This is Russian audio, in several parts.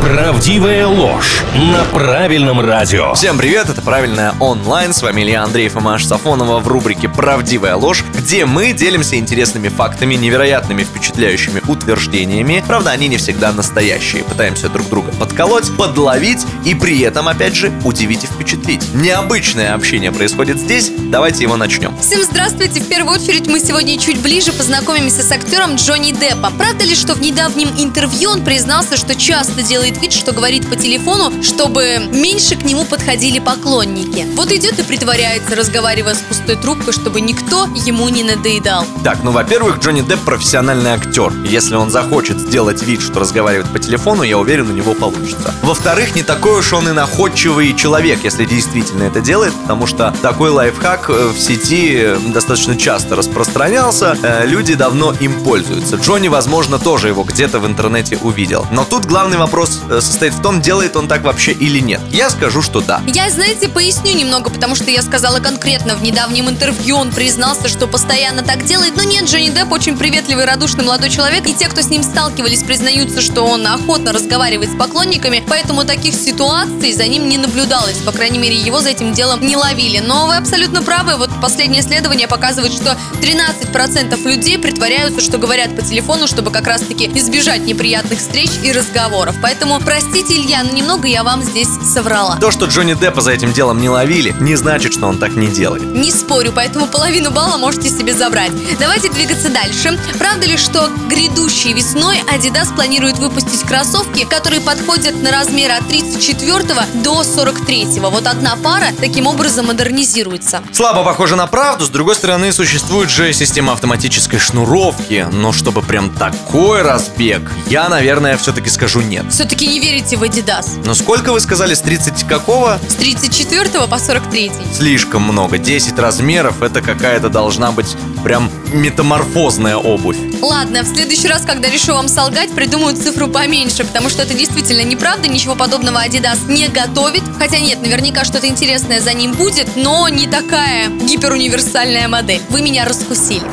Правдивая ложь на правильном радио. Всем привет, это «Правильная онлайн». С вами Илья Андреев и Маша Сафонова в рубрике «Правдивая ложь», где мы делимся интересными фактами, невероятными впечатляющими утверждениями. Правда, они не всегда настоящие. Пытаемся друг друга подколоть, подловить и при этом, опять же, удивить и впечатлить. Необычное общение происходит здесь. Давайте его начнем. Всем здравствуйте! В первую очередь мы сегодня чуть ближе познакомимся с актером Джонни Деппом. Правда ли, что в недавнем интервью он признался, что часто делает вид, что говорит по телефону, чтобы меньше к нему подходили поклонники. Вот идет и притворяется, разговаривая с пустой трубкой, чтобы никто ему не надоедал. Так, ну, во-первых, Джонни Депп профессиональный актер. Если он захочет сделать вид, что разговаривает по телефону, я уверен, у него получится. Во-вторых, не такой уж он и находчивый человек, если действительно это делает, потому что такой лайфхак э, в сети достаточно часто распространялся, э, люди давно им пользуются. Джонни, возможно, тоже его где-то в интернете увидел. Но тут главный вопрос э, состоит в том, делает он так вообще или нет. Я скажу, что да. Я, знаете, поясню немного, потому что я сказала конкретно в недавнем интервью, он признался, что постоянно так делает. Но нет, Джонни Депп очень приветливый, радушный молодой человек, и те, кто с ним сталкивались, признаются, что он охотно разговаривает с поклонниками, поэтому таких ситуаций за ним не наблюдалось. По крайней мере, его за этим делом не ловили. Но вы абсолютно правы, вот последнее исследование показывает, что 13% людей притворяются, что говорят по телефону, чтобы как раз-таки избежать неприятных встреч и разговоров. Поэтому, простите, Илья, но немного я вам здесь соврала. То, что Джонни Деппа за этим делом не ловили, не значит, что он так не делает. Не спорю, поэтому половину балла можете себе забрать. Давайте двигаться дальше. Правда ли, что грядущей весной Adidas планирует выпустить кроссовки, которые подходят на размеры от 34 до 43? Вот одна пара таким образом модернизируется. Слабо похоже на правду, с другой стороны, существует же система автоматической шнуровки, но чтобы прям такой разбег, я, наверное, все-таки скажу нет. Все-таки не верите в Adidas. Но сколько вы сказали, с 30 какого? С 34 по 43. Слишком много, 10 размеров, это какая-то должна быть прям метаморфозная обувь. Ладно, в следующий раз, когда решу вам солгать, придумаю цифру поменьше, потому что это действительно неправда, ничего подобного Adidas не готовит. Хотя нет, наверняка что-то интересное за ним будет, но не такая гиперуниверсальная модель. Вы меня раскусили.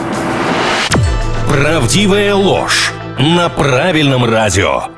Правдивая ложь на правильном радио.